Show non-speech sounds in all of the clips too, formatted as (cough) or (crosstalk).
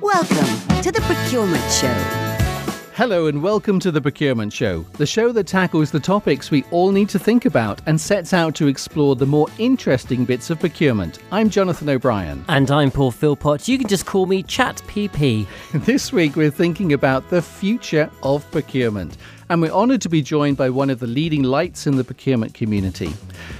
Welcome to the Procurement Show. Hello and welcome to the Procurement Show, the show that tackles the topics we all need to think about and sets out to explore the more interesting bits of procurement. I'm Jonathan O'Brien. (laughs) And I'm Paul Philpott. You can just call me Chat PP. This week we're thinking about the future of procurement and we're honoured to be joined by one of the leading lights in the procurement community.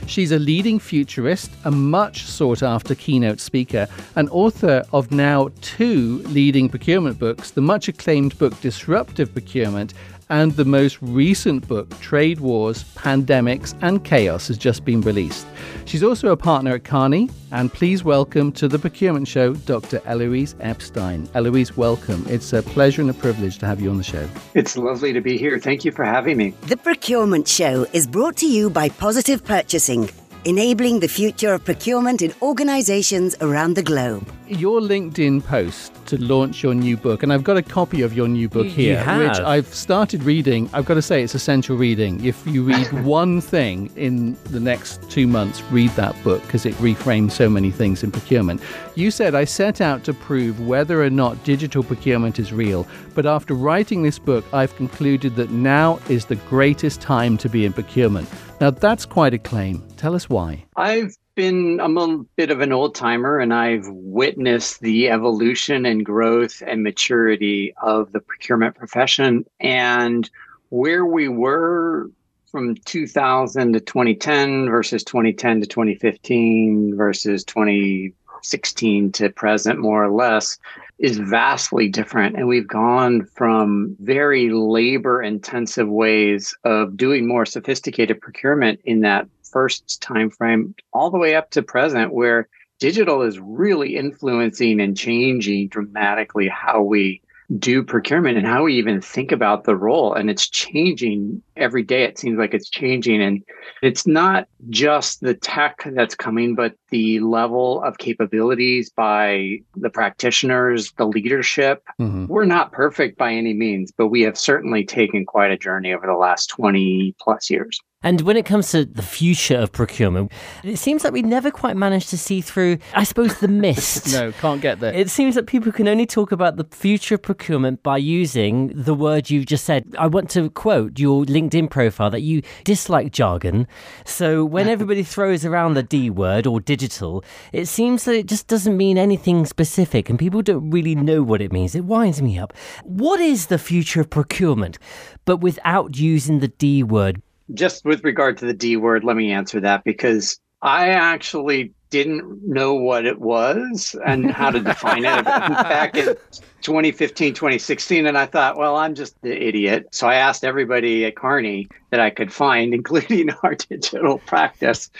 She's a leading futurist, a much sought after keynote speaker, and author of now two leading procurement books the much acclaimed book Disruptive Procurement and the most recent book, Trade Wars, Pandemics and Chaos, has just been released. She's also a partner at Kearney, and please welcome to the Procurement Show Dr. Elouise Epstein. Elouise, welcome. It's a pleasure and a privilege to have you on the show. It's lovely to be here. Thank you for having me. The Procurement Show is brought to you by Positive Purchasing enabling the future of procurement in organizations around the globe. Your LinkedIn post to launch your new book, and I've got a copy of your new book here, which I've started reading. I've got to say, it's essential reading. If you read (laughs) one thing in the next two months, read that book because it reframes so many things in procurement. You said, I set out to prove whether or not digital procurement is real, but after writing this book, I've concluded that now is the greatest time to be in procurement. Now, that's quite a claim. Tell us why. I've been I'm a bit of an old timer and I've witnessed the evolution and growth and maturity of the procurement profession. And where we were from 2000 to 2010 versus 2010 to 2015 versus 2016 to present more or less is vastly different and we've gone from very labor intensive ways of doing more sophisticated procurement in that first time frame all the way up to present where digital is really influencing and changing dramatically how we do procurement and how we even think about the role. And it's changing every day. It seems like it's changing. And it's not just the tech that's coming, but the level of capabilities by the practitioners, the leadership. Mm-hmm. We're not perfect by any means, but we have certainly taken quite a journey over the last 20 plus years. And when it comes to the future of procurement, it seems like we never quite managed to see through, I suppose, the mist. (laughs) no, can't get there. It seems that people can only talk about the future of procurement by using the word you just said. I want to quote your LinkedIn profile that you dislike jargon. So when (laughs) everybody throws around the D word or digital, it seems that it just doesn't mean anything specific and people don't really know what it means. It winds me up. What is the future of procurement, but without using the D word? Just with regard to the D word, let me answer that because I actually didn't know what it was and how to define it back in (laughs) 2015, 2016. And I thought, well, I'm just the idiot. So I asked everybody at Kearney that I could find, (laughs) including our digital practice.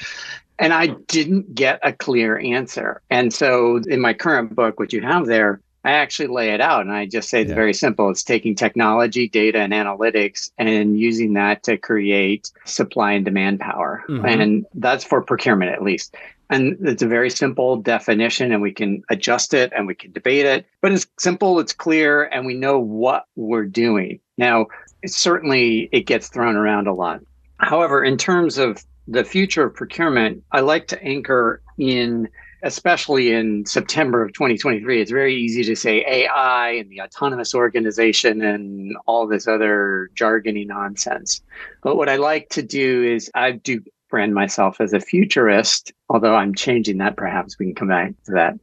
And I didn't get a clear answer. And so in my current book, what you have there, I actually lay it out and I just say it's yeah. very simple. It's taking technology, data, and analytics and using that to create supply and demand power. Mm-hmm. And that's for procurement, at least. And it's a very simple definition, and we can adjust it and we can debate it. But it's simple, it's clear, and we know what we're doing. Now, certainly it gets thrown around a lot. However, in terms of the future of procurement, I like to anchor in especially in September of 2023, it's very easy to say AI and the autonomous organization and all this other jargony nonsense. But what I like to do is I do brand myself as a futurist, although I'm changing that. Perhaps we can come back to that.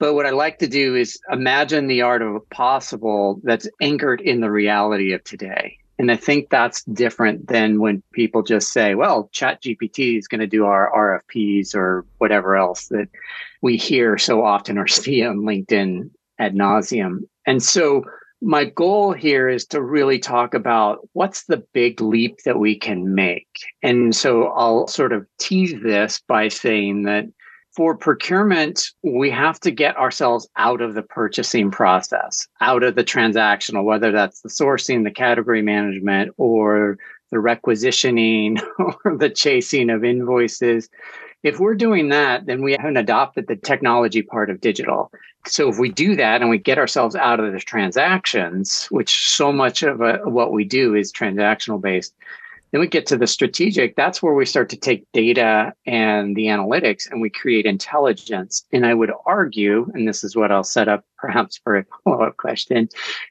But what I like to do is imagine the art of a possible that's anchored in the reality of today. And I think that's different than when people just say, well, Chat GPT is going to do our RFPs or whatever else that we hear so often or (laughs) see on LinkedIn ad nauseum. And so my goal here is to really talk about what's the big leap that we can make. And so I'll sort of tease this by saying that for procurement, we have to get ourselves out of the purchasing process, out of the transactional, whether that's the sourcing, the category management, or the requisitioning (laughs) or the chasing of invoices. If we're doing that, then we haven't adopted the technology part of digital. So if we do that and we get ourselves out of the transactions, which so much of a, what we do is transactional based, Then we get to the strategic. That's where we start to take data and the analytics and we create intelligence. And I would argue, and this is what I'll set up perhaps for a (laughs) follow up question,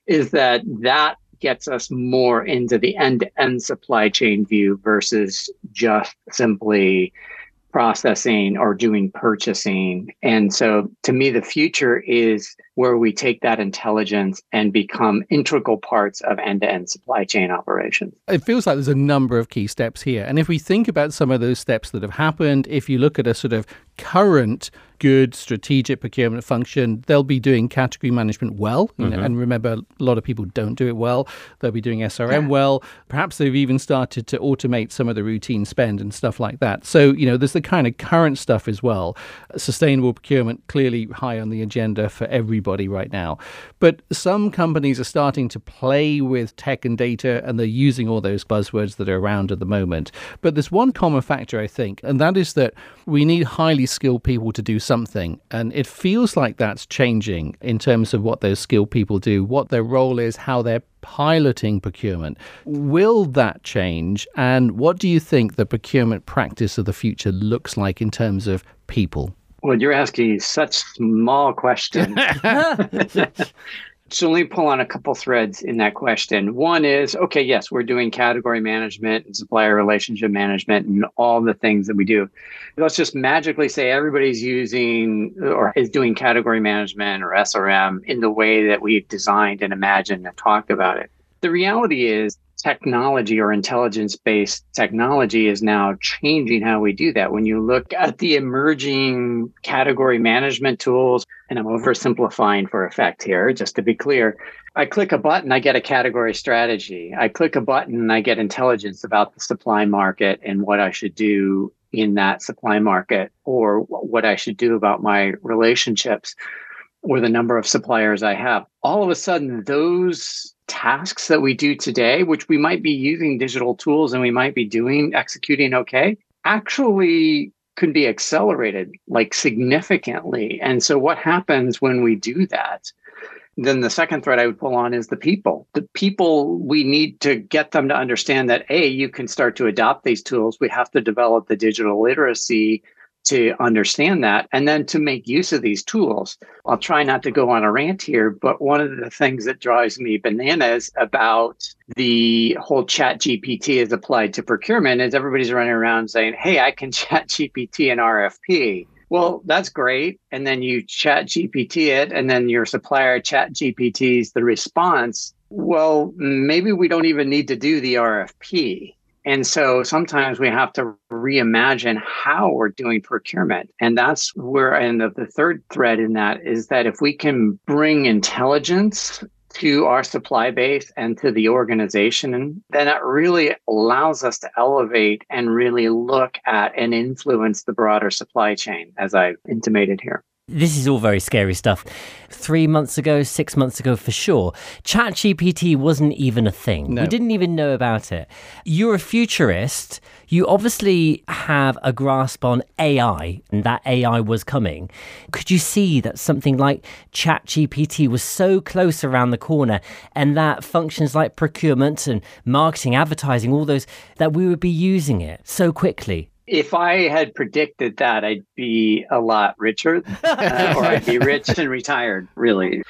is that that gets us more into the end to end supply chain view versus just simply processing or doing purchasing. And so to me, the future is where we take that intelligence and become integral parts of end to end supply chain operations. It feels like there's a number of key steps here. And if we think about some of those steps that have happened, if you look at a sort of current good strategic procurement function, they'll be doing category management well. Mm-hmm. Know, and remember, a lot of people don't do it well. They'll be doing SRM yeah. well. Perhaps they've even started to automate some of the routine spend and stuff like that. So, you know, there's the kind of current stuff as well. Sustainable procurement clearly high on the agenda for everybody right now. But some companies are starting to play with tech and data and they're using all those buzzwords that are around at the moment. But there's one common factor, I think, and that is that we need highly skilled people to do something. And it feels like that's changing in terms of what those skilled people do, what their role is, how they're piloting procurement. Will that change? And what do you think the procurement practice of the future looks like in terms of people? Well, you're asking such small questions. (laughs) (laughs) So let me pull on a couple threads in that question. One is okay, yes, we're doing category management and supplier relationship management and all the things that we do. Let's just magically say everybody's using or is doing category management or SRM in the way that we've designed and imagined and talked about it. The reality is technology or intelligence based technology is now changing how we do that. When you look at the emerging category management tools, and I'm oversimplifying for effect here, just to be clear, I click a button, I get a category strategy. I click a button, I get intelligence about the supply market and what I should do in that supply market or what I should do about my relationships or the number of suppliers I have. All of a sudden, those tasks that we do today, which we might be using digital tools and we might be doing, executing okay, actually could be accelerated like significantly. And so, what happens when we do that? Then the second thread I would pull on is the people. The people, we need to get them to understand that A, you can start to adopt these tools. We have to develop the digital literacy to understand that and then to make use of these tools. I'll try not to go on a rant here, but one of the things that drives me bananas about the whole chat GPT as applied to procurement is everybody's running around saying, Hey, I can (laughs) chat GPT an RFP. Well, that's great. And then you chat GPT it, and then your supplier chat GPTs the response. Well, maybe we don't even need to do the RFP and so sometimes we have to reimagine how we're doing procurement. And that's where, and the, the third thread in that is that if we can bring intelligence to our supply base and to the organization, then that really allows us to elevate and really look at and influence the broader supply chain, as I intimated here. This is all very scary stuff. Three months ago, six months ago, for sure, ChatGPT wasn't even a thing. No. We didn't even know about it. You're a futurist. You obviously have a grasp on AI, and that AI was coming. Could you see that something like ChatGPT was so close around the corner, and that functions like procurement and marketing, advertising, all those, that we would be using it so quickly? If I had predicted that, I'd be a lot richer, uh, or I'd be (laughs) rich and retired, really.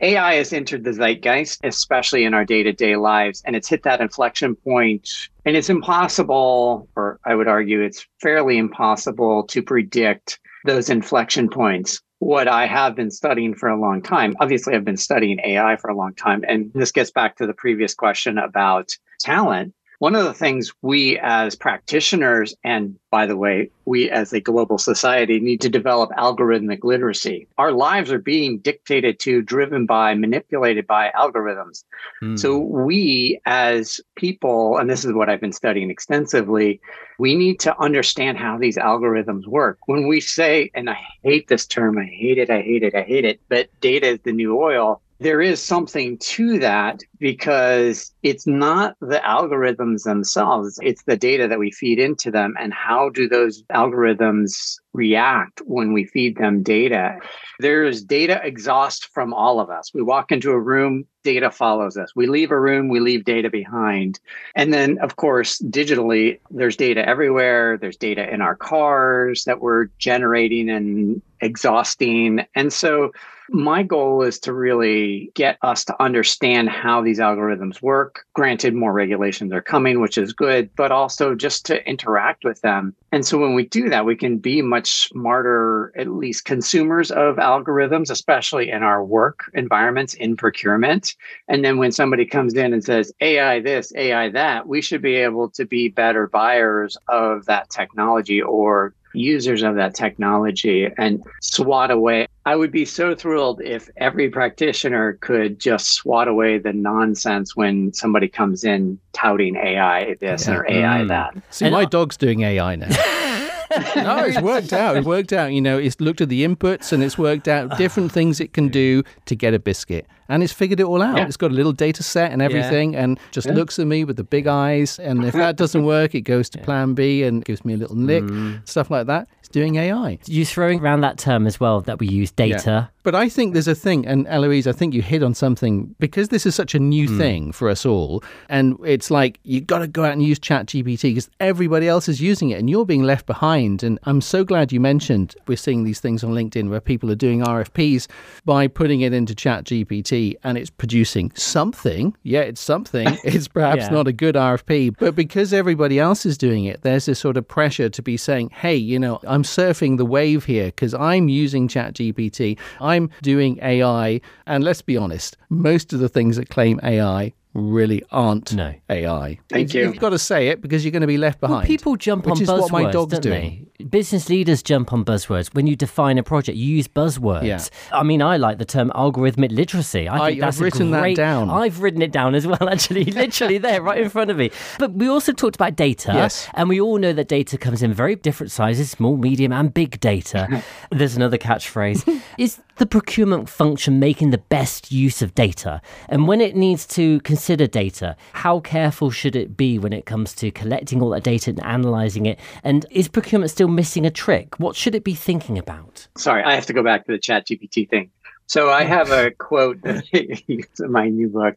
AI has entered the zeitgeist, especially in our day to day lives, and it's hit that inflection point. And it's impossible, or I would argue it's fairly impossible to predict those inflection points. What I have been studying for a long time, obviously, I've been studying AI for a long time. And this gets back to the previous question about talent one of the things we as practitioners, and by the way, we as a global society need to develop algorithmic literacy. Our lives are being dictated to, driven by, manipulated by algorithms. Mm. So we as people, and this is what I've been studying extensively, we need to understand how these algorithms work. When we say, and I hate this term, I hate it, I hate it, I hate it, but data is the new oil there is something to that because it's not the algorithms themselves, it's the data that we feed into them and how do those algorithms react when we feed them data. There's data exhaust from all of us. We walk into a room, data follows us. We leave a room, we leave data behind. And then, of course, digitally, there's data everywhere. There's data in our cars that we're generating and exhausting. And so, my goal is to really get us to understand how these algorithms work. Granted, more regulations are coming, which is good, but also just to interact with them. And so when we do that, we can be much smarter, at least consumers of algorithms, especially in our work environments in procurement. And then when somebody comes in and says AI this, AI that, we should be able to be better buyers of that technology or users of that technology and swat away. I would be so thrilled if every practitioner could just swat away the nonsense when somebody comes in touting AI this yeah. or AI mm. that. See, and my dog's doing AI now. (laughs) (laughs) no, it's worked out. It's worked out. You know, it's looked at the inputs and it's worked out different things it can do to get a biscuit and it's figured it all out. Yeah. It's got a little data set and everything, yeah. and just yeah. looks at me with the big eyes. And if that doesn't work, it goes to (laughs) Plan B and gives me a little nick, mm. stuff like that. Doing AI. You throwing around that term as well that we use data. But I think there's a thing, and Elouise, I think you hit on something because this is such a new mm. thing for us all, and it's like you've got to go out and use ChatGPT because everybody else is using it, and you're being left behind. And I'm so glad you mentioned we're seeing these things on LinkedIn where people are doing RFPs by putting it into ChatGPT and it's producing something. Yeah, it's something. (laughs) It's perhaps yeah. not a good RFP, but because everybody else is doing it, there's this sort of pressure to be saying, hey, you know, I'm surfing the wave here because I'm using ChatGPT, I'm doing AI. And let's be honest, most of the things that claim AI really aren't no. AI. Thank you. You've got to say it because you're going to be left behind. Well, people jump on buzzwords, what my dog's doing. They? Business leaders jump on buzzwords. When you define a project, you use buzzwords. Yeah. I mean, I like the term algorithmic literacy. I think I, that's I've written great, that down. I've written it down as well, (laughs) actually, literally there, right in front of me. But we also talked about data. Yes. And we all know that data comes in very different sizes small, medium, and big data. (laughs) There's another catchphrase. (laughs) Is the procurement function making the best use of data? And when it needs to consider data, how careful should it be when it comes to collecting all that data and analyzing it? And is procurement still missing a trick? What should it be thinking about? Sorry, I have to go back to the chat GPT thing. So I have a (laughs) quote in my new book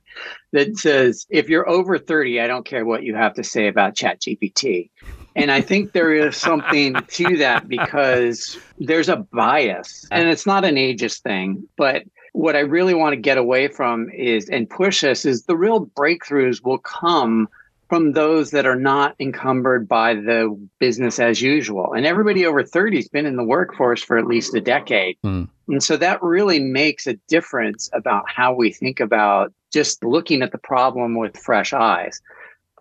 that says, if you're over 30, I don't care what you have to say about chat GPT. And I think there is something to that because there's a bias and it's not an ageist thing, but what I really want to get away from is and push us is the real breakthroughs will come from those that are not encumbered by the business as usual. And everybody over 30 has been in the workforce for at least a decade. Mm. And so that really makes a difference about how we think about just looking at the problem with fresh eyes.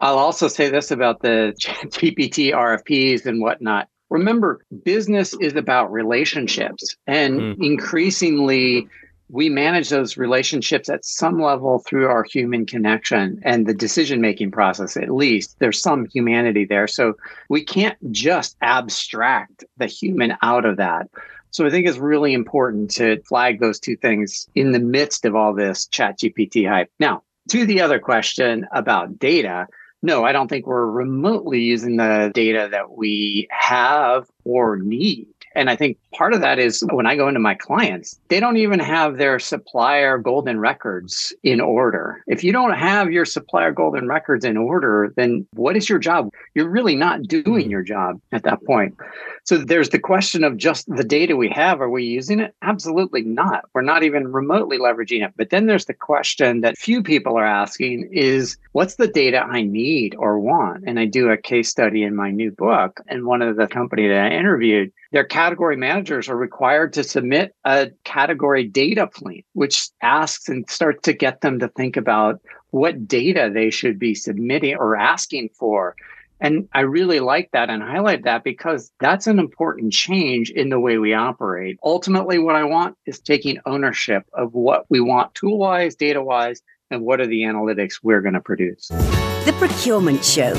I'll also say this about the (laughs) GPT RFPs and whatnot. Remember, business is about relationships. And mm. increasingly, we manage those relationships at some level through our human connection and the decision making process at least there's some humanity there so we can't just abstract the human out of that so i think it's really important to flag those two things in the midst of all this chat gpt hype now to the other question about data no, I don't think we're remotely using the data that we have or need. And I think part of that is when I go into my clients, they don't even have their supplier golden records in order. If you don't have your supplier golden records in order, then what is your job? You're really not doing mm-hmm. your job at that point. So there's the question of just the data we have. Are we using it? Absolutely not. We're not even remotely leveraging it. But then there's the question that few people are asking is what's the data I need or want? And I do a case study in my new book. And one of the company that I interviewed, their category managers are required to submit a category data plan, which asks and starts to get them to think about what data they should be submitting or asking for. And I really like that and highlight that because that's an important change in the way we operate. Ultimately, what I want is taking ownership of what we want tool wise, data wise, and what are the analytics we're going to produce. The Procurement Show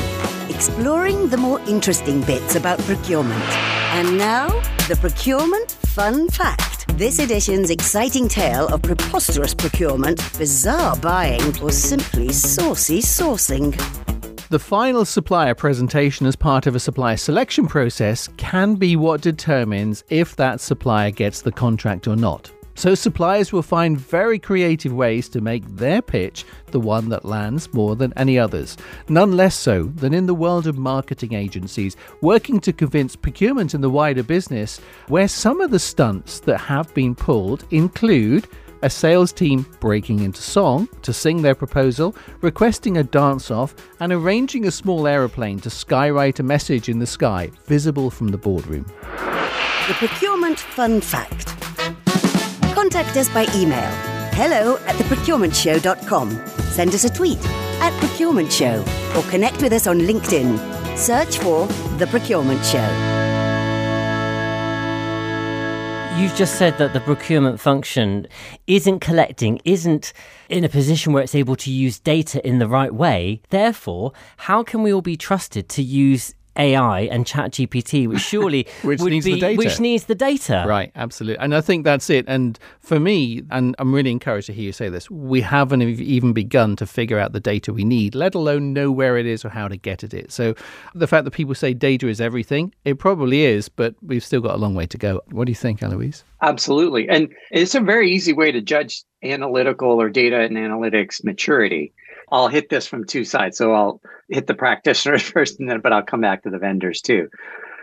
exploring the more interesting bits about procurement. And now, the Procurement Fun Fact. This edition's exciting tale of preposterous procurement, bizarre buying, or simply saucy sourcing. The final supplier presentation as part of a supplier selection process can be what determines if that supplier gets the contract or not. So, suppliers will find very creative ways to make their pitch the one that lands more than any others. None less so than in the world of marketing agencies, working to convince procurement in the wider business, where some of the stunts that have been pulled include a sales team breaking into song to sing their proposal, requesting a dance off, and arranging a small aeroplane to skywrite a message in the sky visible from the boardroom. The Procurement Fun Fact. Contact us by email hello at theprocurementshow.com. Send us a tweet at Procurement Show or connect with us on LinkedIn. Search for The Procurement Show. You've just said that the procurement function isn't collecting, isn't in a position where it's able to use data in the right way. Therefore, how can we all be trusted to use AI and ChatGPT, which (laughs) surely which would needs be, the data. which needs the data. Right, absolutely. And I think that's it. And for me, and I'm really encouraged to hear you say this, we haven't even begun to figure out the data we need, let alone know where it is or how to get at it. So the fact that people say data is everything, it probably is, but we've still got a long way to go. What do you think, Elouise? Absolutely. And it's a very easy way to judge analytical or data and analytics maturity. I'll hit this from two sides. So I'll hit the practitioners (laughs) first, and then, but I'll come back to the vendors too.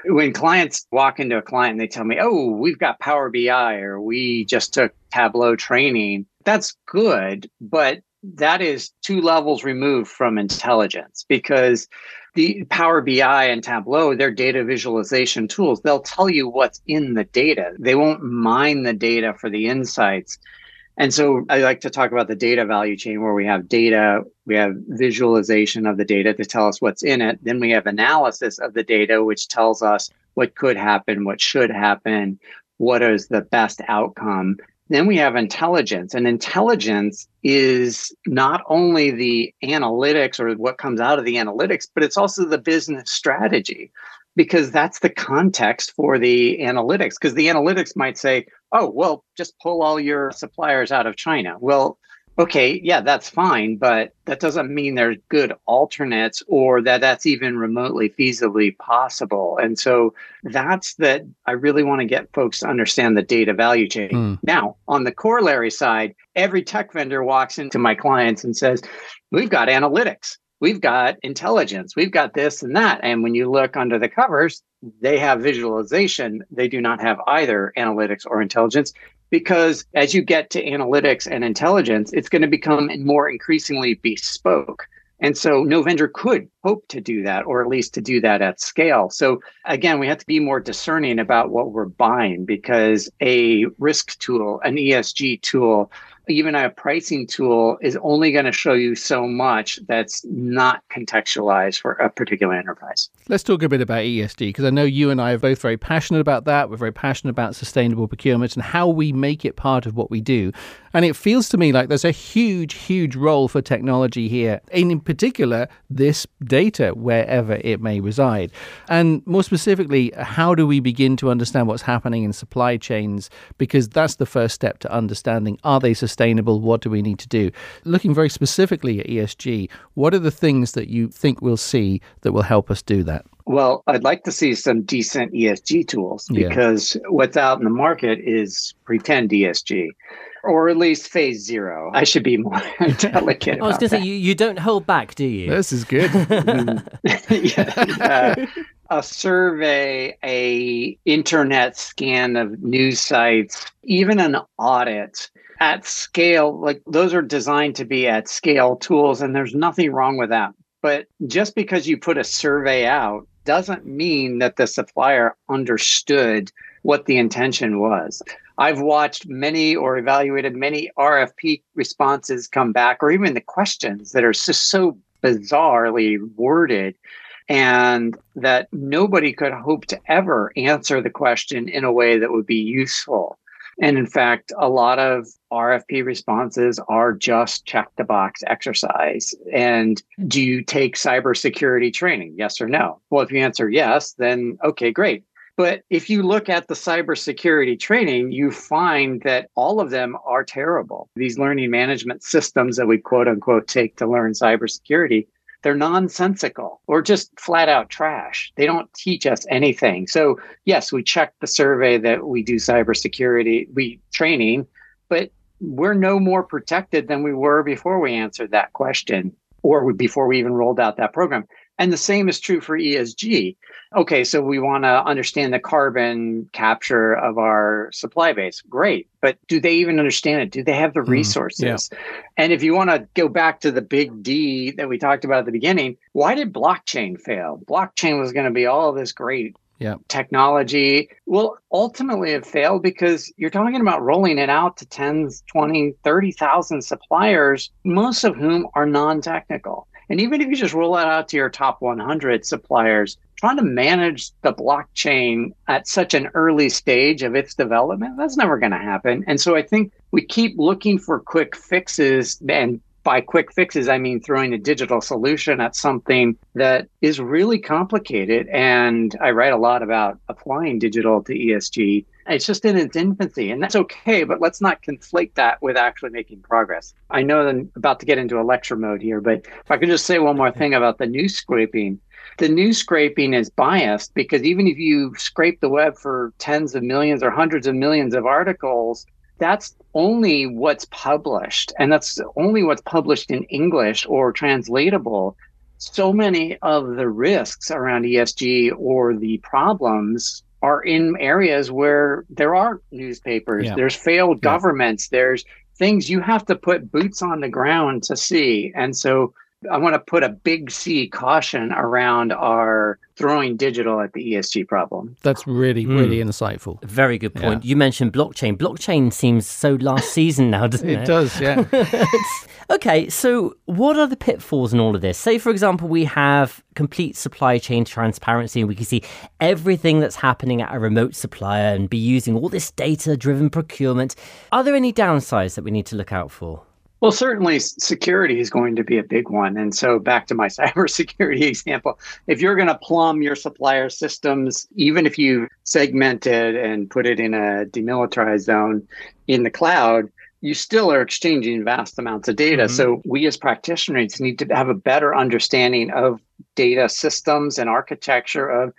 When clients walk into a client and they tell me, oh, we've got Power BI or we just took Tableau training, that's good, but that is two levels removed from intelligence because the Power BI and Tableau, they're data visualization tools. They'll tell you what's in the data. They won't mine the data for the insights. And so I like to talk about the data value chain where we have data, we have visualization of the data to tell us what's in it. Then we have analysis of the data, which tells us what could happen, what should happen, what is the best outcome. Then we have intelligence, and intelligence is not only the analytics or what comes out of the analytics, but it's also the business strategy because that's the context for the analytics. Because the analytics might say, oh, well, just pull all your suppliers out of China. Well, okay, yeah, that's fine, but that doesn't mean there's good alternates or that that's even remotely feasibly possible. And so that's that I really want to get folks to understand the data value chain. Mm. Now, on the corollary side, every tech vendor walks into my clients and says, We've got analytics we've got intelligence, we've got this and that. And when you look under the covers, they have visualization. They do not have either analytics or intelligence because as you get to analytics and intelligence, it's going to become more increasingly bespoke. And so no vendor could hope to do that, or at least to do that at scale. So again, we have to be more discerning about what we're buying because a risk tool, an ESG tool, even a pricing tool is only going to show you so much that's not contextualized for a particular enterprise. Let's talk a bit about ESG because I know you and I are both very passionate about that. We're very passionate about sustainable procurement and how we make it part of what we do. And it feels to me like there's a huge, huge role for technology here, and in particular, this data, wherever it may reside. And more specifically, how do we begin to understand what's happening in supply chains? Because that's the first step to understanding are they sustainable? What do we need to do? Looking very specifically at ESG, what are the things that you think we'll see that will help us do that? Well, I'd like to see some decent ESG tools because yeah. what's out in the market is pretend ESG or at least phase zero. I should be more (laughs) delicate. I was going to say, you, you don't hold back, do you? This is good. (laughs) yeah, uh, a survey, a internet scan of news sites, even an audit at scale, like those are designed to be at scale tools, and there's nothing wrong with that. But just because you put a survey out doesn't mean that the supplier understood what the intention was. I've watched many or evaluated many RFP responses come back, or even the questions that are just so bizarrely worded, and that nobody could hope to ever answer the question in a way that would be useful. And in fact, a lot of RFP responses are just check the box exercise. And do you take cybersecurity training? Yes or no? Well, if you answer yes, then okay, great. But if you look at the cybersecurity training, you find that all of them are terrible. These learning management systems that we quote unquote take to learn cybersecurity, they're nonsensical or just flat out trash. They don't teach us anything. So, yes, we check the survey that we do cybersecurity, we training, but we're no more protected than we were before we answered that question or before we even rolled out that program. And the same is true for ESG. Okay, so we want to understand the carbon capture of our supply base. Great. But do they even understand it? Do they have the resources? Mm, yeah. And if you want to go back to the big D that we talked about at the beginning, why did blockchain fail? Blockchain was going to be all this great yeah. technology. Well, ultimately it failed because you're talking about rolling it out to tens, 20, 30,000 suppliers, most of whom are non-technical. And even if you just roll that out to your top 100 suppliers, trying to manage the blockchain at such an early stage of its development, that's never going to happen. And so I think we keep looking for quick fixes and by quick fixes, I mean throwing a digital solution at something that is really complicated. And I write a lot about applying digital to ESG. It's just in its infancy, and that's okay, but let's not conflate that with actually making progress. I know I'm about to get into a lecture mode here, but if I could just say one more thing about the news scraping. The news scraping is biased because even if you scrape the web for tens of millions or hundreds of millions of articles, that's only what's published and that's only what's published in english or translatable so many of the risks around esg or the problems are in areas where there aren't newspapers yeah. there's failed yeah. governments there's things you have to put boots on the ground to see and so I want to put a big C caution around our throwing digital at the ESG problem. That's really, mm. really insightful. Very good point. Yeah. You mentioned blockchain. Blockchain seems so last (laughs) season now, doesn't it? It does, yeah. (laughs) okay, so what are the pitfalls in all of this? Say, for example, we have complete supply chain transparency and we can see everything that's happening at a remote supplier and be using all this data driven procurement. Are there any downsides that we need to look out for? Well, certainly security is going to be a big one. And so back to my (laughs) cybersecurity example, if you're going to plumb your supplier systems, even if you segment it and put it in a demilitarized zone in the cloud, you still are exchanging vast amounts of data. Mm-hmm. So we as practitioners need to have a better understanding of data systems and architecture of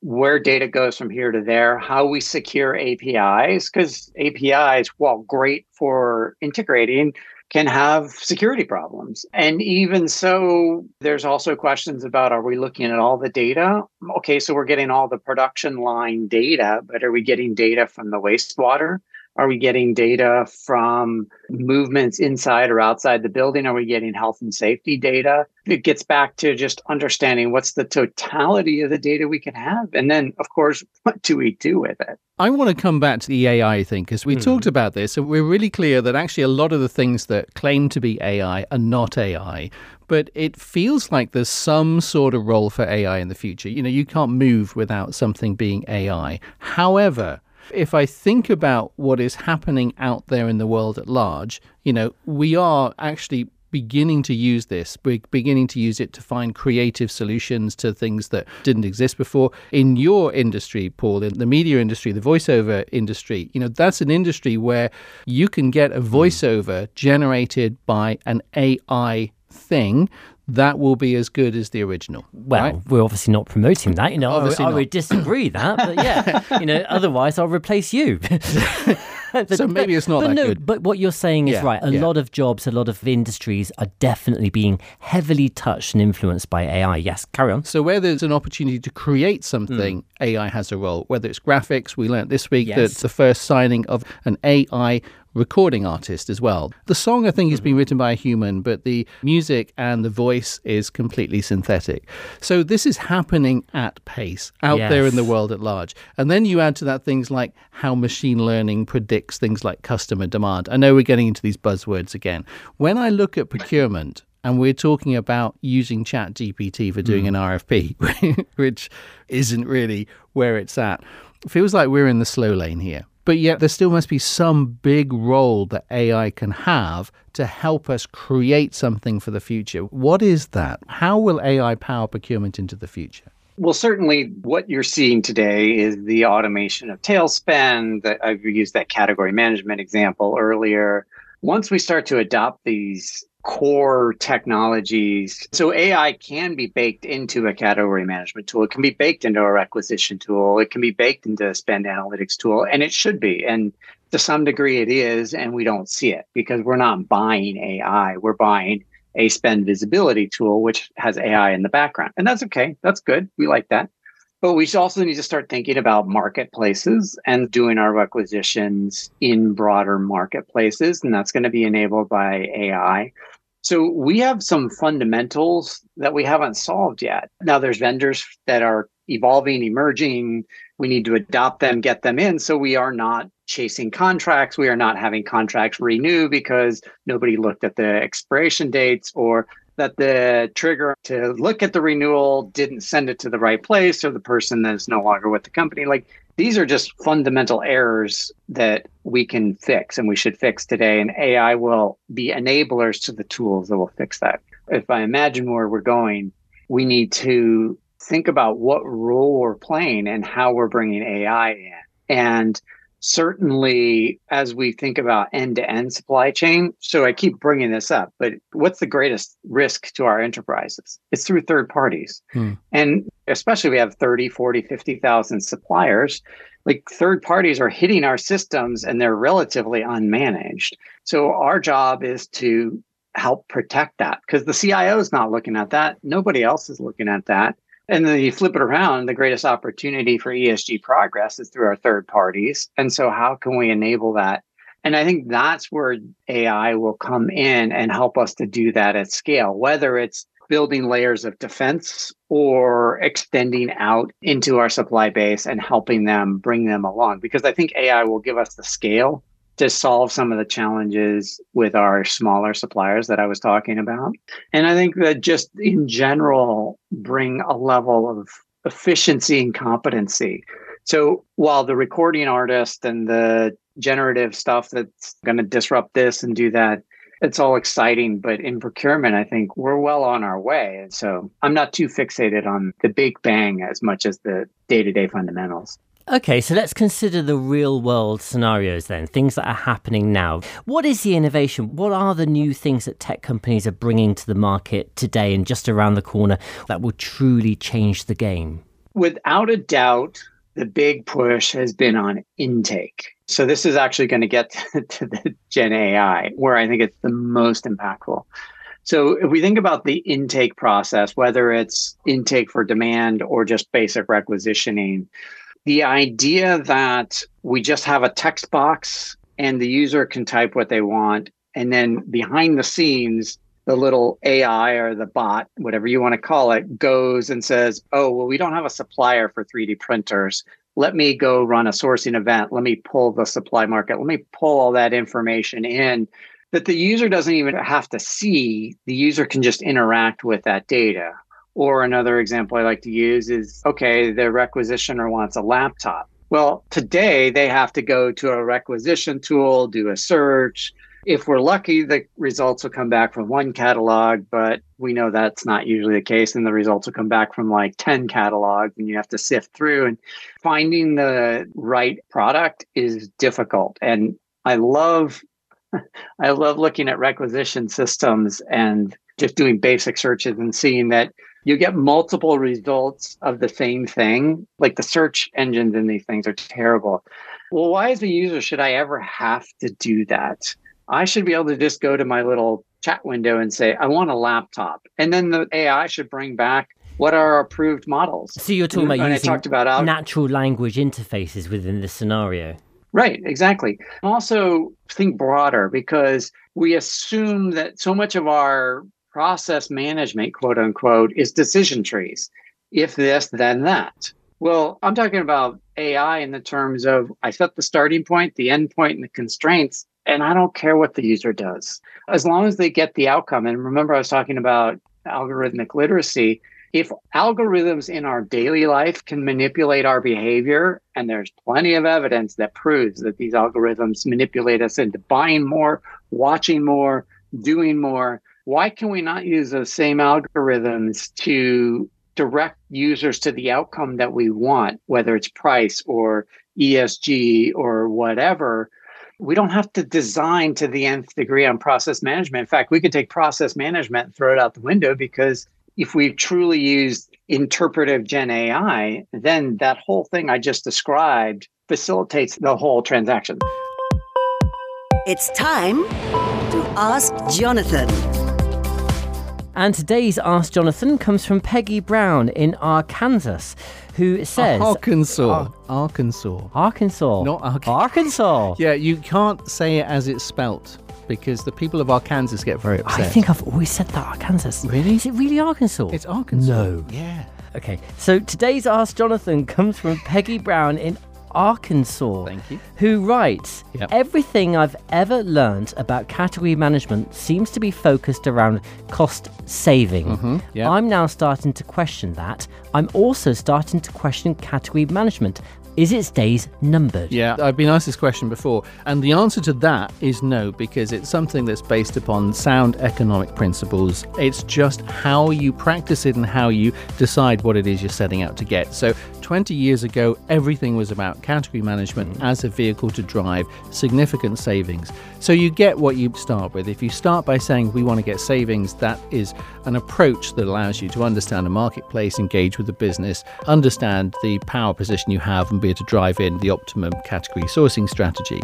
where data goes from here to there, how we secure APIs, because APIs, while great for integrating, can have security problems. And even so, there's also questions about are we looking at all the data? Okay, so we're getting all the production line data, but are we getting data from the wastewater? Are we getting data from movements inside or outside the building? Are we getting health and safety data? It gets back to just understanding what's the totality of the data we can have. And then, of course, (laughs) what do we do with it? I want to come back to the AI thing because we mm. talked about this and we're really clear that actually a lot of the things that claim to be AI are not AI but it feels like there's some sort of role for AI in the future. You know, you can't move without something being AI. However, if I think about what is happening out there in the world at large, you know, we are actually beginning to use this, beginning to use it to find creative solutions to things that didn't exist before. In your industry, Paul, in the media industry, the voiceover industry, you know, that's an industry where you can get a voiceover generated by an AI thing that will be as good as the original. Well, right? we're obviously not promoting that. You know, obviously I, I would disagree that, but yeah, (laughs) you know, otherwise I'll replace you. (laughs) (laughs) but, so maybe it's not but that no, good. But what you're saying is yeah, right. A yeah. lot of jobs, a lot of industries are definitely being heavily touched and influenced by AI. Yes, carry on. So where there's an opportunity to create something, mm. AI has a role. Whether it's graphics, we learned this week yes. that the first signing of an AI recording artist as well. The song, I think, has been written by a human, but the music and the voice is completely synthetic. So this is happening at pace out yes. there in the world at large. And then you add to that things like how machine learning predicts things like customer demand. I know we're getting into these buzzwords again. When I look at procurement, and we're talking about using chat gpt for doing mm. an rfp (laughs) which isn't really where it's at it feels like we're in the slow lane here But yet, there still must be some big role that AI can have to help us create something for the future. What is that? How will AI power procurement into the future? Well, certainly what you're seeing today is the automation of tail spend. I've used that category management example earlier. Once we start to adopt these core technologies. So AI can be baked into a category management tool. It can be baked into a requisition tool. It can be baked into a spend analytics tool, and it should be. And to some degree, it is, and we don't see it because we're not buying AI. We're buying a spend visibility tool, which has AI in the background. And that's okay. That's good. We like that. But we also need to start thinking about marketplaces and doing our requisitions in broader marketplaces. And that's going to be enabled by AI. So we have some fundamentals that we haven't solved yet. Now there's vendors that are evolving, emerging. We need to adopt them, get them in. So we are not chasing contracts. We are not having contracts renew because nobody looked at the expiration dates or that the trigger to look at the renewal didn't send it to the right place or the person that is no longer with the company. Like these are just fundamental errors that we can fix and we should fix today. And AI will be enablers to the tools that will fix that. If I imagine where we're going, we need to think about what role we're playing and how we're bringing AI in. And certainly as we think about end-to-end supply chain so i keep bringing this up but what's the greatest risk to our enterprises? It's through third parties. Hmm. and especially we have 30 40 50000 suppliers like third parties are hitting our systems and they're relatively unmanaged. So our job is to help protect that because the cio is not looking at that. Nobody else is looking at that and then you flip it around, the greatest opportunity for ESG progress is through our third parties. And so, how can we enable that? And I think that's where AI will come in and help us to do that at scale, whether it's building layers of defense or extending out into our supply base and helping them bring them along. Because I think AI will give us the scale to solve some of the challenges with our smaller suppliers that I was talking about. And I think that just in general, bring a level of efficiency and competency. So while the recording artist and the generative stuff that's going to disrupt this and do that, it's all exciting. But in procurement, I think we're well on our way. And so I'm not too fixated on the big bang as much as the day to day fundamentals. Okay, so let's consider the real world scenarios then, things that are happening now. What is the innovation? What are the new things that tech companies are bringing to the market today and just around the corner that will truly change the game? Without a doubt, the big push has been on intake. So this is actually going to get (laughs) to the Gen AI, where I think it's the most impactful. So if we think about the intake process, whether it's intake for demand or just basic requisitioning, the idea that we just have a text box and the user can type what they want. And then behind the scenes the little ai or the bot whatever you want to call it goes and says oh well we don't have a supplier for 3d printers. Let me go run a sourcing event. Let me pull the supply market. Let me pull all that information in that the user doesn't even have to see. The user can just interact with that data or another example I like to use is okay, the requisitioner wants a laptop. Well, today they have to go to a requisition tool, do a search. If we're lucky, the results will come back from one catalog, but we know that's not usually the case. And the results will come back from like 10 catalogs, and you have to sift through. And finding the right product is difficult. And I love (laughs) I love looking at requisition systems and just doing basic searches and seeing that you get multiple results of the same thing. Like the search engines in these things are terrible. Well, why as a user should I ever have to do that? I should be able to just go to my little chat window and say, I want a laptop. And then the AI should bring back what are approved models. So you're talking about using I talked about natural language interfaces within the scenario. Right, exactly. Also, think broader because we assume that so much of our process management, quote unquote, is decision trees. If this, then that. Well, I'm talking about AI in the terms of I set the starting point, the end point, and the constraints, and I don't care what the user does. As long as they get the outcome. And remember, I was talking about algorithmic literacy. if algorithms in our daily life can manipulate our behavior, and there's plenty of evidence that proves that these algorithms manipulate us into buying more, watching more, doing more, why can we not use those same algorithms to direct users to the outcome that we want, whether it's price or ESG or whatever? We don't have to design to the nth degree on process management. In fact, we could take process management and throw it out the window because if we've truly used interpretive Gen AI, then that whole thing I just described facilitates the whole transaction. It's time to ask Jonathan. And today's Ask Jonathan comes from Peggy Brown in Arkansas, who ah, says Arkansas. Ah. Arkansas. Arkansas. Not Arkansas. (laughs) Arkansas. Yeah, you can't say it as it's spelt because the people of Arkansas get very upset. I think I've always said that Arkansas. Really? Is it really Arkansas? it's Arkansas. No. Yeah. Okay, so today's Ask Jonathan comes from Peggy Brown in Arkansas. Thank you. Who writes Yep. Everything I've ever learned about category management seems to be focused around cost saving. Mm-hmm. yep. I'm now starting to question that. I'm also starting to question category management. Is its days numbered? Yeah, I've been asked this question before, and the answer to that is no, because it's something that's based upon sound economic principles. It's just how you practice it and how you decide what it is you're setting out to get. So, 20 years ago, everything was about category management mm-hmm. as a vehicle to drive significant savings. So, you get what you start with. If you start by saying, We want to get savings, that is an approach that allows you to understand a marketplace, engage with the business, understand the power position you have, and be to drive in the optimum category sourcing strategy.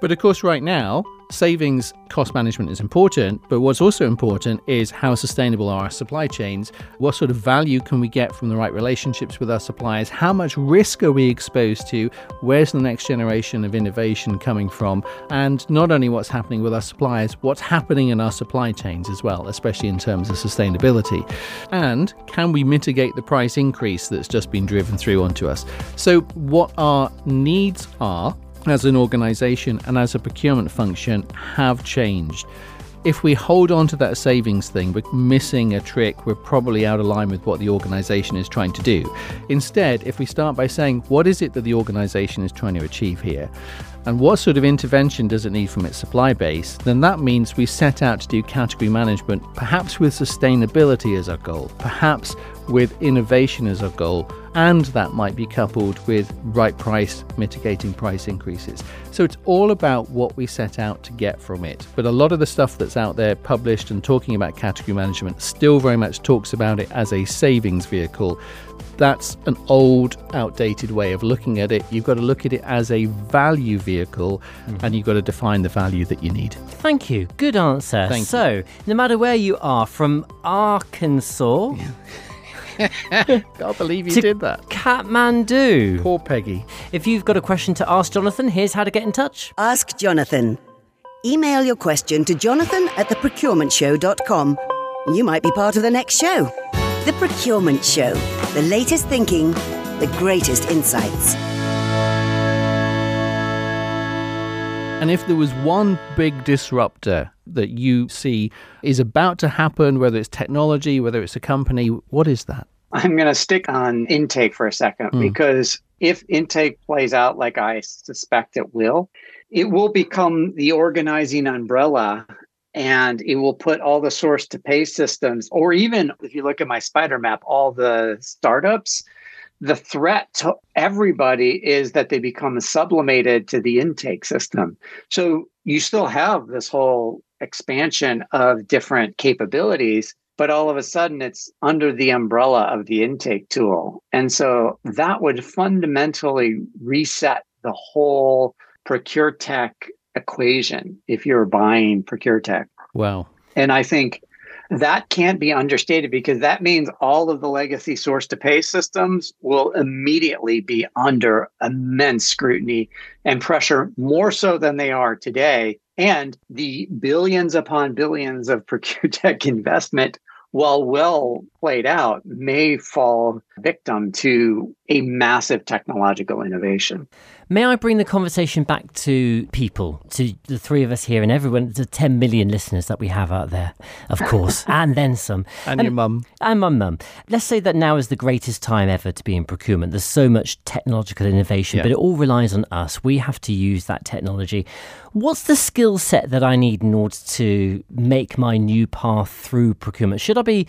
But of course, right now, savings cost management is important, but what's also important is how sustainable are our supply chains? What sort of value can we get from the right relationships with our suppliers? How much risk are we exposed to? Where's the next generation of innovation coming from? And not only what's happening with our suppliers, what's happening in our supply chains as well, especially in terms of sustainability. And can we mitigate the price increase that's just been driven through onto us? So, what our needs are as an organization and as a procurement function have changed. If we hold on to that savings thing, we're missing a trick. We're probably out of line with what the organization is trying to do. Instead, if we start by saying, what is it that the organization is trying to achieve here? And what sort of intervention does it need from its supply base? Then that means we set out to do category management, perhaps with sustainability as our goal, perhaps with innovation as a goal, and that might be coupled with right price mitigating price increases. So it's all about what we set out to get from it. But a lot of the stuff that's out there published and talking about category management still very much talks about it as a savings vehicle. That's an old, outdated way of looking at it. You've got to look at it as a value vehicle mm-hmm. and you've got to define the value that you need. Thank you. Good answer. Thank so, no matter where you are, from Arkansas (laughs) Can't believe you To- did that. Kathmandu. Poor Peggy. If you've got a question to ask Jonathan, here's how to get in touch. Ask Jonathan. Email your question to jonathan at theprocurementshow.com. You might be part of the next show. The Procurement Show. The latest thinking, the greatest insights. And if there was one big disruptor that you see is about to happen, whether it's technology, whether it's a company, what is that? I'm going to stick on intake for a second hmm. because if intake plays out like I suspect it will, it will become the organizing umbrella and it will put all the source to pay systems, or even if you look at my spider map, all the startups. The threat to everybody is that they become sublimated to the intake system. So you still have this whole expansion of different capabilities, but all of a sudden it's under the umbrella of the intake tool. And so that would fundamentally reset the whole procure tech equation if you're buying procure tech. Wow. And I think that can't be understated because that means all of the legacy source to pay systems will immediately be under immense scrutiny and pressure more so than they are today. And the billions upon billions of (laughs) procure tech investment, while well played out, may fall victim to a massive technological innovation. May I bring the conversation back to people, to the three of us here and everyone, the 10 million listeners that we have out there, of course, (laughs) and then some. And, and your mum. And my mum. Let's say that now is the greatest time ever to be in procurement. There's so much technological innovation, yeah. but it all relies on us. We have to use that technology. What's the skill set that I need in order to make my new path through procurement? Should I be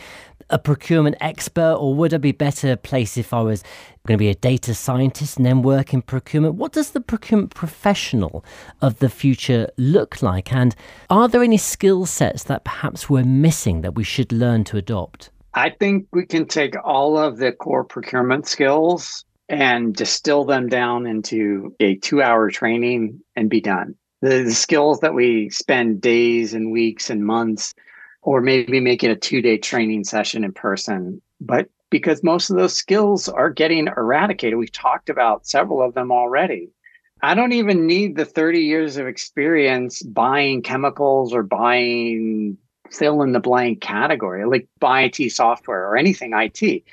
a procurement expert, or would I be better placed if I was going to be a data scientist and then work in procurement? What does the procurement professional of the future look like? And are there any skill sets that perhaps we're missing that we should learn to adopt? I think we can take all of the core procurement skills and distill them down into a two hour training and be done. The, the skills that we spend days and weeks and months or maybe make it a two day training session in person. But because most of those skills are getting eradicated, we've talked about several of them already. I don't even need the 30 years of experience buying chemicals or buying fill in the blank category, like buy IT software or anything IT,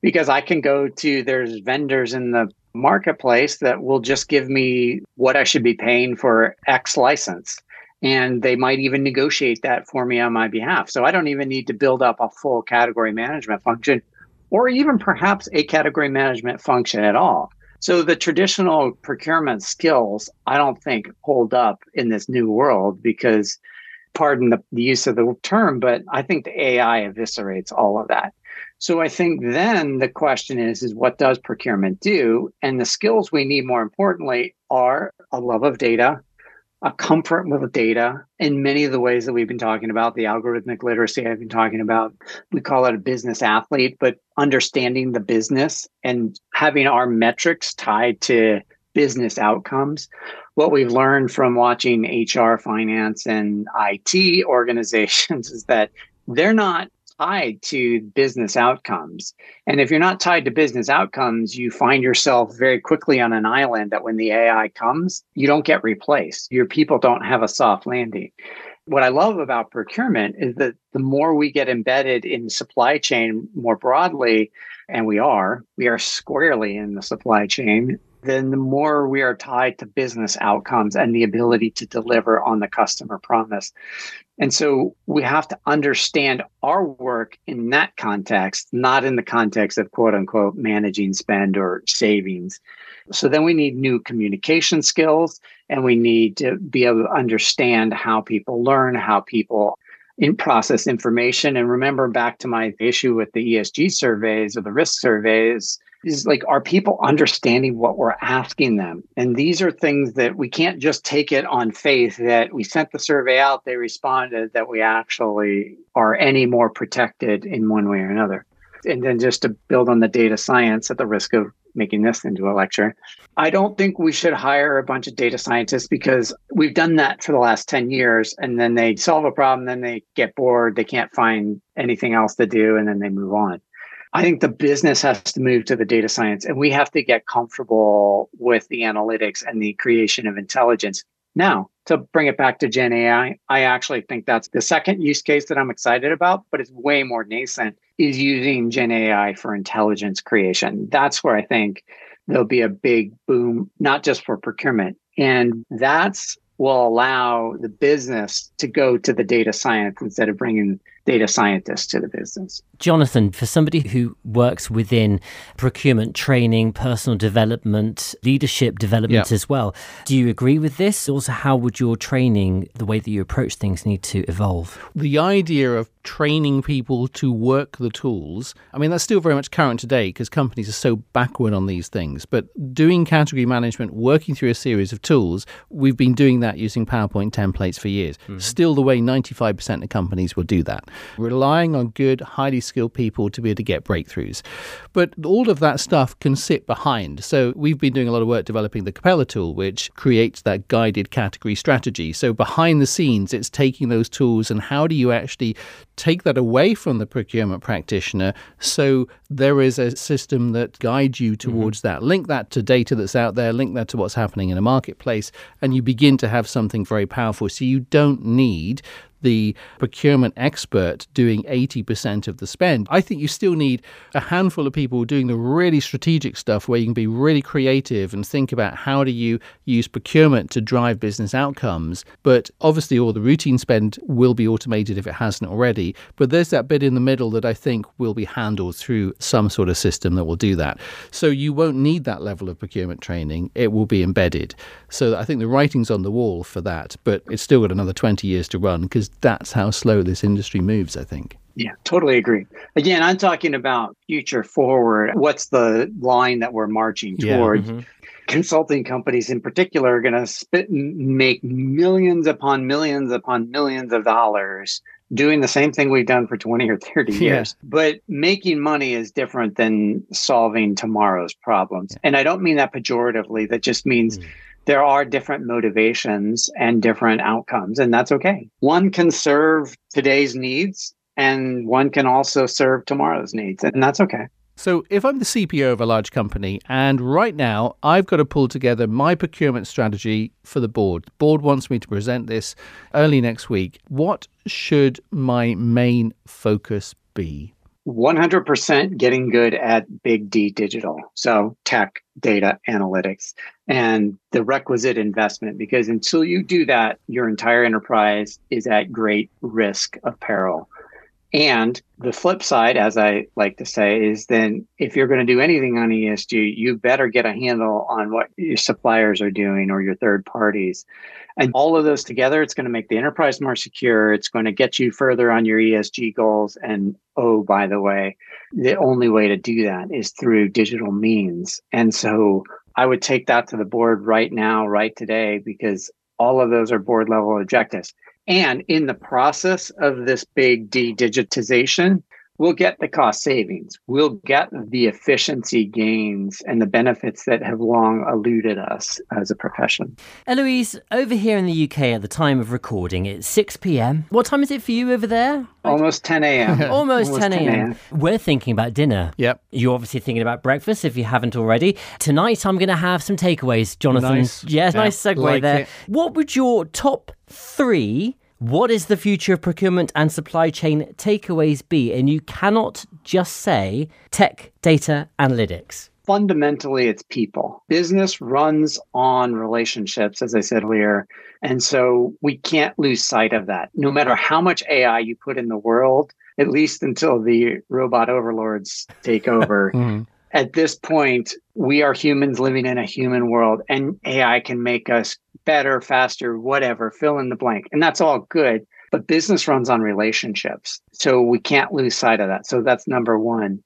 because I can go to there's vendors in the marketplace that will just give me what I should be paying for X license and they might even negotiate that for me on my behalf. So I don't even need to build up a full category management function or even perhaps a category management function at all. So the traditional procurement skills, I don't think hold up in this new world because pardon the, the use of the term, but I think the AI eviscerates all of that. So I think then the question is, is what does procurement do? And the skills we need more importantly are a love of data, a comfort with data in many of the ways that we've been talking about the algorithmic literacy I've been talking about. We call it a business athlete, but understanding the business and having our metrics tied to business outcomes. What we've learned from watching HR, finance, and IT (laughs) organizations is that they're not tied to business outcomes. And if you're not tied to business outcomes, you find yourself very quickly on an island that when the AI comes, you don't get replaced. Your people don't have a soft landing. What I love about procurement is that the more we get embedded in supply chain more broadly, and we are, we are squarely in the supply chain, then the more we are tied to business outcomes and the ability to deliver on the customer promise. And so we have to understand our work in that context, not in the context of quote unquote managing spend or savings. So then we need new communication skills and we need to be able to understand how people learn, how people in process information. And remember back to my issue with the ESG surveys or the risk surveys is like are people understanding what we're asking them? And these are things that we can't just take it on faith that we sent the survey out they responded that we actually are any more protected in one way or another. And then just to build on the data science at the risk of making this into a lecture i don't think we should hire a bunch of data scientists because we've done that for the last 10 years and then they solve a problem then they get bored they can't find anything else to do and then they move on I think the business has to move to the data science and we have to get comfortable with the analytics and the creation of intelligence. Now, to bring it back to Gen AI, I actually think that's the second use case that I'm excited about, but it's way more nascent, is using Gen AI for intelligence creation. That's where I think there'll be a big boom, not just for procurement. And that's will allow the business to go to the data science instead of bringing data scientists to the business. Jonathan, for somebody who works within procurement training, personal development, leadership development as well, do you agree with this? Also, how would your training, the way that you approach things, need to evolve? The idea of training people to work the tools, I mean, that's still very much current today because companies are so backward on these things. But doing category management, working through a series of tools, we've been doing that using PowerPoint templates for years. Mm-hmm. Still, the way 95% of companies will do that, relying on good, highly skilled people to be able to get breakthroughs. But all of that stuff can sit behind. So we've been doing a lot of work developing the Capella tool, which creates that guided category strategy. So behind the scenes, it's taking those tools and how do you actually take that away from the procurement practitioner so there is a system that guides you mm-hmm. towards mm-hmm. that. Link that to data that's out there, link that to what's happening in a marketplace, and you begin to have something very powerful. So you don't need the procurement expert doing 80% of the spend. I think you still need a handful of people doing the really strategic stuff where you can be really creative and think about how do you use procurement to drive business outcomes. But obviously, all the routine spend will be automated if it hasn't already. But there's that bit in the middle that I think will be handled through some sort of system that will do that. So you won't need that level of procurement training, it will be embedded. So I think the writing's on the wall for that, but it's still got another 20 years to run because that's how slow this industry moves, I think. Yeah, totally agree. Again, I'm talking about future forward. What's the line that we're marching towards? Yeah, mm-hmm. Consulting companies in particular are going to spit and make millions upon millions upon millions of dollars doing the same thing we've done for 20 or 30 years. Yeah. But making money is different than solving tomorrow's problems. Yeah. And I don't mean that pejoratively. That just means mm there are different motivations and different outcomes, and that's okay. One can serve today's needs, and one can also serve tomorrow's needs, and that's okay. So, if I'm the CPO of a large company and right now I've got to pull together my procurement strategy for the board, the board wants me to present this early next week, what should my main focus be? 100% getting good at big D digital. So, tech, data, analytics, and the requisite investment. Because until you do that, your entire enterprise is at great risk of peril. And the flip side, as I like to say, is then if you're going to do anything on ESG, you better get a handle on what your suppliers are doing or your third parties. And all of those together, it's going to make the enterprise more secure. It's going to get you further on your ESG goals. And oh, by the way, the only way to do that is through digital means. And so I would take that to the board right now, right today, because all of those are board level objectives. And in the process of this big de digitization, we'll get the cost savings, we'll get the efficiency gains and the benefits that have long eluded us as a profession. Elouise, over here in the UK at the time of recording, it's 6 p.m. What time is it for you over there? Almost 10 a.m. (laughs) Almost, Almost 10 a.m. We're thinking about dinner. Yep. You're obviously thinking about breakfast if you haven't already. Tonight, I'm going to have some takeaways, Jonathan. Nice. Yes, yeah, nice segue like there. It. What would your top three what is the future of procurement and supply chain takeaways be? And you cannot just say tech, data, analytics. Fundamentally, it's people. Business runs on relationships, as I said earlier. And so we can't lose sight of that. No matter how much AI you put in the world, at least until the robot overlords take (laughs) over. mm-hmm. At this point, we are humans living in a human world, and AI can make us better, faster, whatever, fill in the blank. And that's all good. But business runs on relationships. So we can't lose sight of that. So that's number one.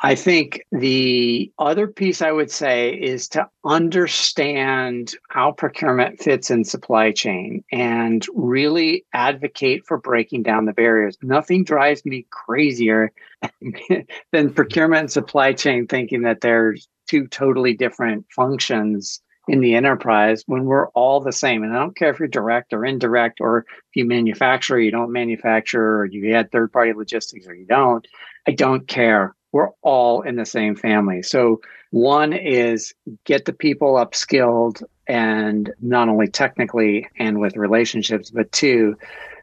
I think the other piece I would say is to understand how procurement fits in supply chain and really advocate for breaking down the barriers. Nothing drives me crazier (laughs) than procurement and supply chain thinking that there's two totally different functions in the enterprise when we're all the same. And I don't care if you're direct or indirect, or if you manufacture, or you don't manufacture, or you add third party logistics or you don't. I don't care. We're all in the same family. So, one is get the people upskilled and not only technically and with relationships, but two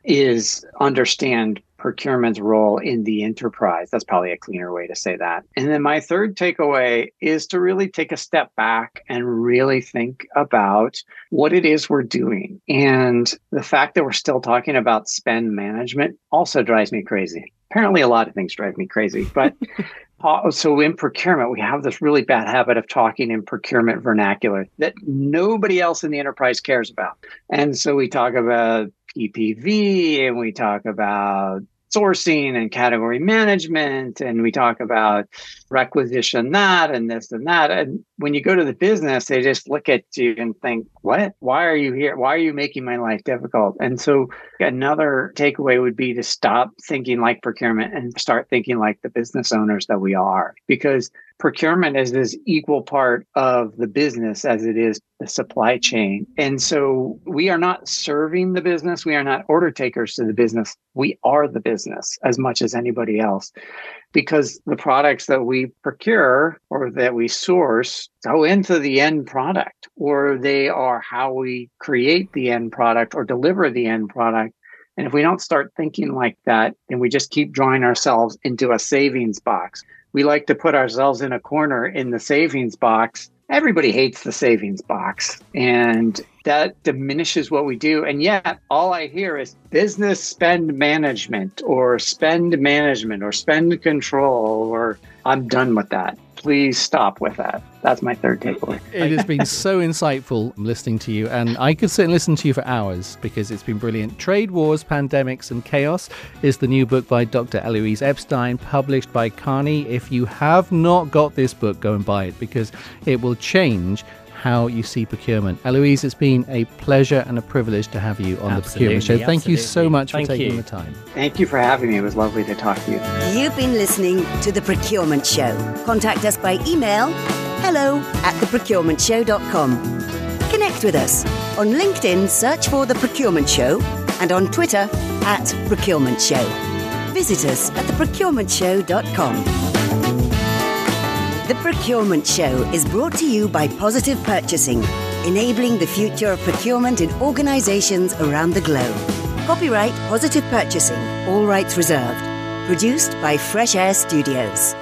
is understand procurement's role in the enterprise. That's probably a cleaner way to say that. And then my third takeaway is to really take a step back and really think about what it is we're doing. And the fact that we're still talking about spend management also drives me crazy. Apparently, a lot of things drive me crazy, but (laughs) uh, so in procurement, we have this really bad habit of talking in procurement vernacular that nobody else in the enterprise cares about. And so we talk about PPV and we talk about sourcing and category management and we talk about requisition that and this and that. And when you go to the business they just look at you and think what? Why are you here? Why are you making my life difficult? And so another takeaway would be to stop thinking like procurement and start thinking like the business owners that we are because procurement is this equal part of the business as it is the supply chain. And so we are not serving the business. We are not order takers to the business. We are the business as much as anybody else because the products that we procure or that we source go into the end product or they are how we create the end product or deliver the end product And if we don't start thinking like that, then we just keep drawing ourselves into a savings box. We like to put ourselves in a corner in the savings box. Everybody hates the savings box, and that diminishes what we do. And yet, all I hear is business spend management or spend management or spend control, or I'm done with that please stop with that. That's my third takeaway. It has been so insightful listening to you, and I could sit and listen to you for hours because it's been brilliant. Trade Wars, Pandemics, and Chaos is the new book by Dr. Elouise Epstein, published by Kearney. If you have not got this book, go and buy it because it will change how you see procurement. Elouise, it's been a pleasure and a privilege to have you on absolutely, the Procurement Show. Thank absolutely. you so much Thank for taking you. the time. Thank you for having me. It was lovely to talk to you. You've been listening to The Procurement Show. Contact us by email hello at theprocurementshow.com. Connect with us. On LinkedIn, search for The Procurement Show and on Twitter at Procurement Show. Visit us at theprocurementshow.com. The Procurement Show is brought to you by Positive Purchasing, enabling the future of procurement in organizations around the globe. Copyright Positive Purchasing, all rights reserved. Produced by Fresh Air Studios.